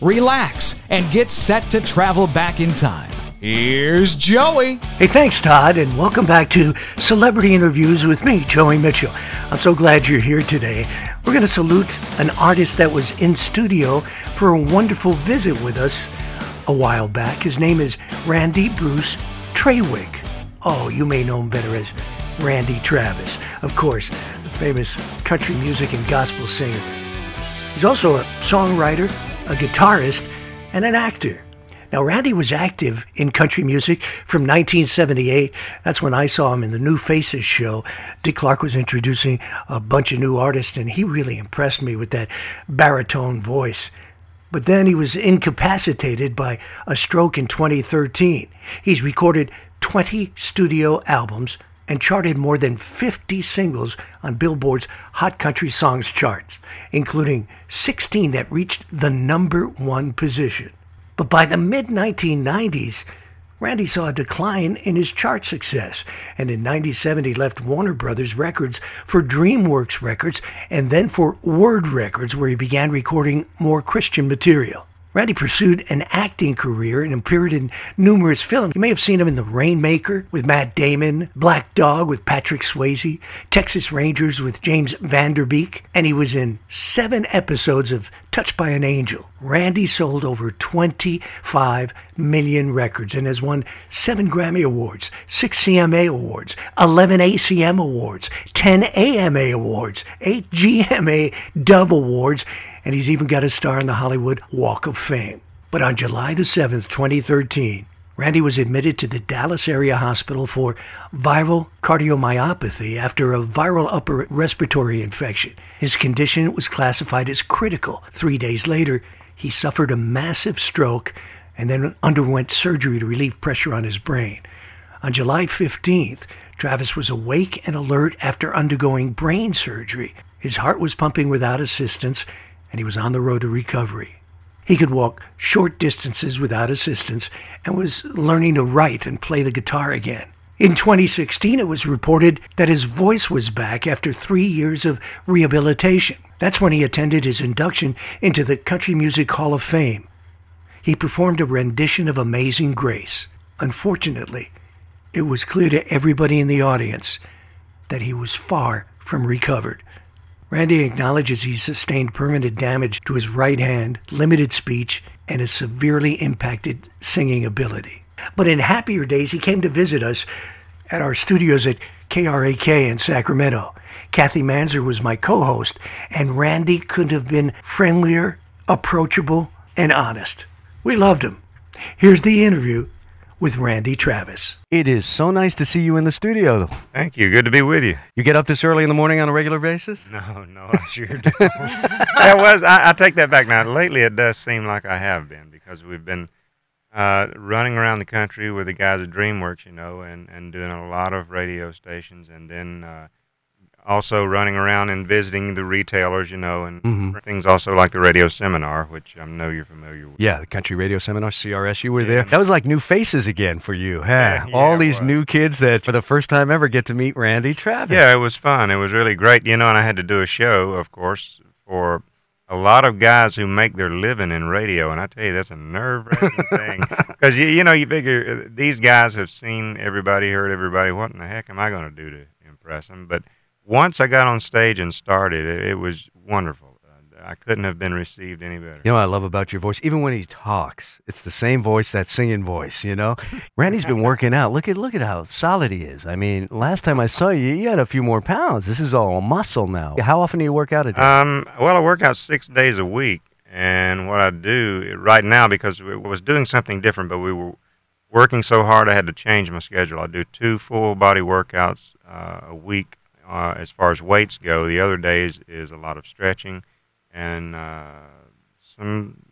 relax, and get set to travel back in time. Here's Joey. Hey, thanks, Todd, and welcome back to Celebrity Interviews with me, Joey Mitchell. I'm so glad you're here today. We're going to salute an artist that was in studio for a wonderful visit with us a while back. His name is Randy Bruce Traywick. Oh, you may know him better as Randy Travis. Of course, the famous country music and gospel singer. He's also a songwriter, a guitarist, and an actor. Now, Randy was active in country music from 1978. That's when I saw him in the New Faces show. Dick Clark was introducing a bunch of new artists, and he really impressed me with that baritone voice. But then he was incapacitated by a stroke in 2013. He's recorded 20 studio albums and charted more than 50 singles on Billboard's Hot Country Songs charts, including 16 that reached the number one position. But by the mid 1990s, Randy saw a decline in his chart success, and in 97 he left Warner Brothers Records for DreamWorks Records and then for Word Records, where he began recording more Christian material. Randy pursued an acting career and appeared in numerous films. You may have seen him in The Rainmaker with Matt Damon, Black Dog with Patrick Swayze, Texas Rangers with James Van Der Beek, and he was in seven episodes of Touched by an Angel. Randy sold over 25 million records and has won seven Grammy Awards, six CMA Awards, 11 ACM Awards, 10 AMA Awards, eight GMA Dove Awards, and he's even got a star on the Hollywood Walk of Fame. But on July the 7th, 2013, Randy was admitted to the Dallas area hospital for viral cardiomyopathy after a viral upper respiratory infection. His condition was classified as critical. Three days later, he suffered a massive stroke and then underwent surgery to relieve pressure on his brain. On July 15th, Travis was awake and alert after undergoing brain surgery. His heart was pumping without assistance, and he was on the road to recovery. He could walk short distances without assistance and was learning to write and play the guitar again. In 2016, it was reported that his voice was back after three years of rehabilitation. That's when he attended his induction into the Country Music Hall of Fame. He performed a rendition of Amazing Grace. Unfortunately, it was clear to everybody in the audience that he was far from recovered. Randy acknowledges he sustained permanent damage to his right hand, limited speech, and a severely impacted singing ability. But in happier days, he came to visit us at our studios at KRAK in Sacramento. Kathy Manzer was my co host, and Randy couldn't have been friendlier, approachable, and honest. We loved him. Here's the interview with Randy Travis. It is so nice to see you in the studio. Thank you. Good to be with you. You get up this early in the morning on a regular basis? No, no, I sure do. that was. I, I, take that back now. Lately, it does seem like I have been because we've been uh, running around the country with the guys at DreamWorks, you know, and and doing a lot of radio stations, and then. Uh, also running around and visiting the retailers, you know, and mm-hmm. things also like the radio seminar, which I know you're familiar with. Yeah, the country radio seminar, CRS. You were yeah. there. That was like new faces again for you, huh? Yeah, yeah, All these new kids that for the first time ever get to meet Randy Travis. Yeah, it was fun. It was really great, you know, and I had to do a show, of course, for a lot of guys who make their living in radio, and I tell you that's a nerve-wracking thing because you you know you figure uh, these guys have seen everybody, heard everybody. What in the heck am I going to do to impress them? But once I got on stage and started, it, it was wonderful. Uh, I couldn't have been received any better. You know what I love about your voice? Even when he talks, it's the same voice, that singing voice, you know? Randy's been working out. Look at look at how solid he is. I mean, last time I saw you, you had a few more pounds. This is all muscle now. How often do you work out a day? Um, well, I work out six days a week. And what I do right now, because we was doing something different, but we were working so hard, I had to change my schedule. I do two full body workouts uh, a week uh, as far as weights go. The other days is a lot of stretching and uh, some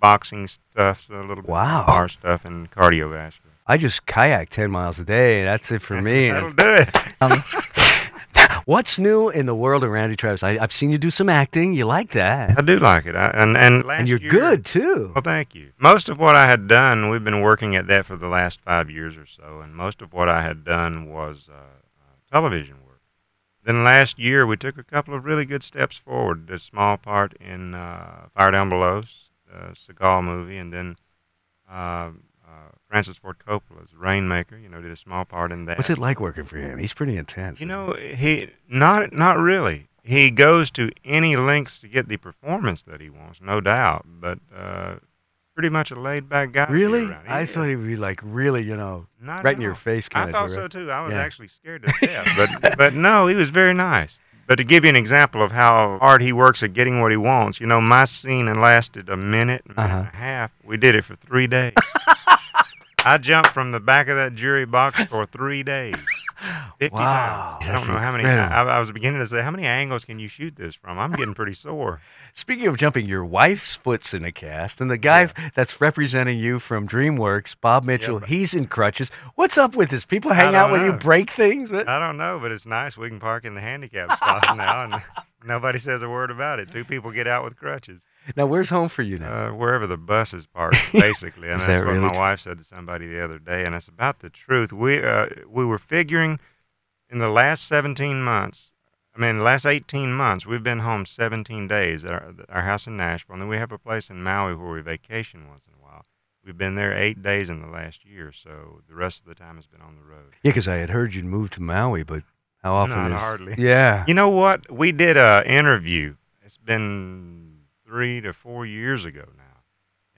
boxing stuff, a little bit Wow. of bar stuff, and cardiovascular. I just kayak 10 miles a day. That's it for me. That'll do it. What's new in the world of Randy Travis? I, I've seen you do some acting. You like that. I do like it, I, and and And you're year- good, too. Well, thank you. Most of what I had done, we've been working at that for the last five years or so, and most of what I had done was uh, uh, television work. Then last year, we took a couple of really good steps forward. Did a small part in uh, Fire Down Below, the Seagal movie, and then uh, uh, Francis Ford Coppola's Rainmaker. You know, did a small part in that. What's it like working for him? He's pretty intense. You know, he not not really. He goes to any lengths to get the performance that he wants, no doubt. But uh, pretty much a laid back guy. he? to be Really? I thought he'd be like really, you know, Not right in your face I thought of so too. I was Yeah. actually scared to death. but but no, he was very nice. But to give you an example of how hard he works at getting what he wants, you know, my scene lasted a minute, minute Uh-huh. and a half. We did it for three days. I jumped from the back of that jury box for three days. 50 Wow, times. I don't know how many. I, I was beginning to say, how many angles can you shoot this from? I'm getting pretty sore. Speaking of jumping, your wife's foot's in a cast, and the guy that's representing you from DreamWorks, Bob Mitchell, but- he's in crutches. What's up with this? People hang out don't with you, break things? What? I don't know, but it's nice. We can park in the handicap spots now, and nobody says a word about it. Two people get out with crutches. Now, where's home for you now? Uh, wherever the bus is parked, basically, and that's that what really my tr- wife said to somebody the other day, and it's about the truth. We uh, we were figuring in the last 17 months. I mean, the last 18 months, we've been home 17 days at our, our house in Nashville, and then we have a place in Maui where we vacation once in a while. We've been there eight days in the last year, so the rest of the time has been on the road. Yeah, because I had heard you'd moved to Maui, but how often Not is... hardly. Yeah. You know what? We did a interview. It's been three to four years ago now.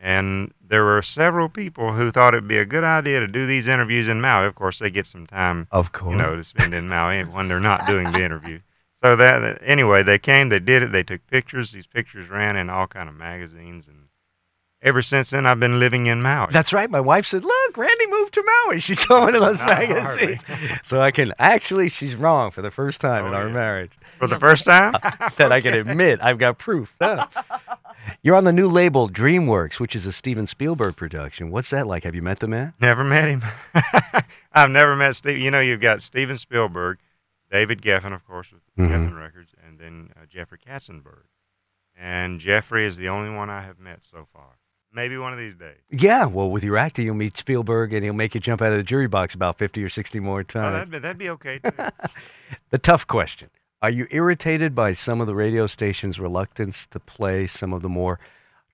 And there were several people who thought it'd be a good idea to do these interviews in Maui. Of course, they get some time, Of course. you know, to spend in Maui when they're not doing the interview. So that anyway, they came, they did it, they took pictures. These pictures ran in all kind of magazines, and ever since then, I've been living in Maui. That's right. My wife said, "Look, Randy moved to Maui." She saw one of those Not magazines, so I can actually. She's wrong for the first time in Oh, our yeah. marriage. for the first time. that I can admit. I've got proof. You're on the new label DreamWorks, which is a Steven Spielberg production. What's that like? Have you met the man? Never met him. I've never met Steve. You know, you've got Steven Spielberg, David Geffen, of course, with Mhm. Geffen Records, and then uh, Jeffrey Katzenberg. And Jeffrey is the only one I have met so far. Maybe one of these days. Yeah. Well, with your acting, you'll meet Spielberg, and he'll make you jump out of the jury box about fifty or sixty more Oh, times. that'd, be, that'd be okay, too. the tough question: Are you irritated by some of the radio stations' reluctance to play some of the more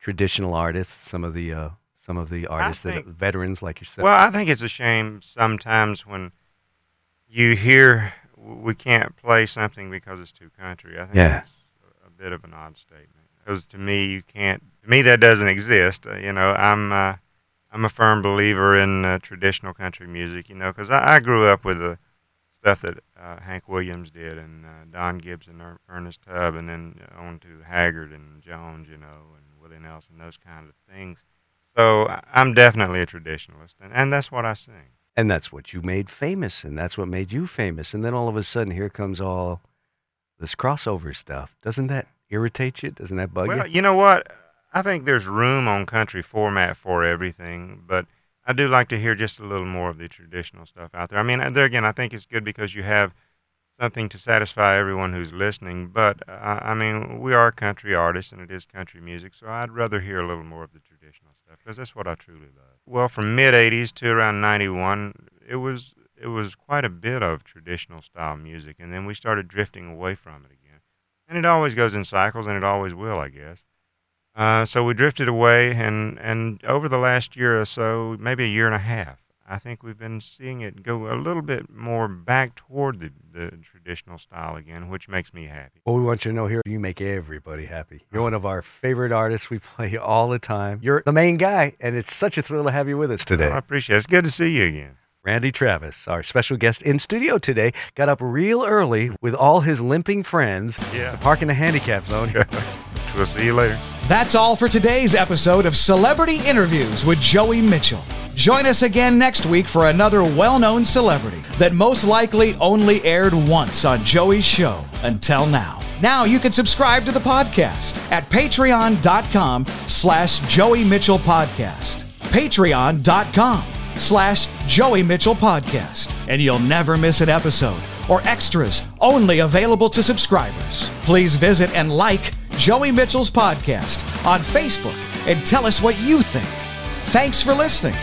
traditional artists, some of the uh, some of the artists that think- veterans like yourself? well, I think it's a shame sometimes when you hear we can't play something because it's too country. I think Yeah. that's a bit of an odd statement. Because to me, you can't. To me, that doesn't exist. Uh, you know, I'm uh, I'm a firm believer in uh, traditional country music. You know, because I, I grew up with the stuff that uh, Hank Williams did, and uh, Don Gibbs and Er- Ernest Tubb, and then on to Haggard and Jones. You know, and Willie Nelson, those kind of things. So I'm definitely a traditionalist, and, and that's what I sing. And that's what you made famous, and that's what made you famous. And then all of a sudden, here comes all this crossover stuff. Doesn't that irritate you? Doesn't that bug Well, you? you know what? I think there's room on country format for everything, but I do like to hear just a little more of the traditional stuff out there. I mean, there again, I think it's good because you have something to satisfy everyone who's listening. But uh, I mean, we are country artists, and it is country music, so I'd rather hear a little more of the traditional stuff because that's what I truly love. Well, from mid '80s to around '91, it was it was quite a bit of traditional style music, and then we started drifting away from it again. And it always goes in cycles, and it always will, I guess. Uh, so we drifted away, and, and over the last year or so, maybe a year and a half, I think we've been seeing it go a little bit more back toward the, the traditional style again, which makes me happy. Well, we want you to know here, you make everybody happy. You're one of our favorite artists. We play all the time. You're the main guy, and it's such a thrill to have you with us today. I appreciate it. It's good to see you again. Randy Travis, our special guest in studio today, got up real early with all his limping friends Yeah. to park in the handicap zone. We'll see you later. That's all for today's episode of Celebrity Interviews with Joey Mitchell. Join us again next week for another well known celebrity that most likely only aired once on Joey's show until now. Now you can subscribe to the podcast at patreon.com slash Joey Mitchell Podcast. Patreon.com slash Joey Mitchell Podcast. And you'll never miss an episode or extras only available to subscribers. Please visit and like Joey Mitchell's podcast on Facebook and tell us what you think. Thanks for listening.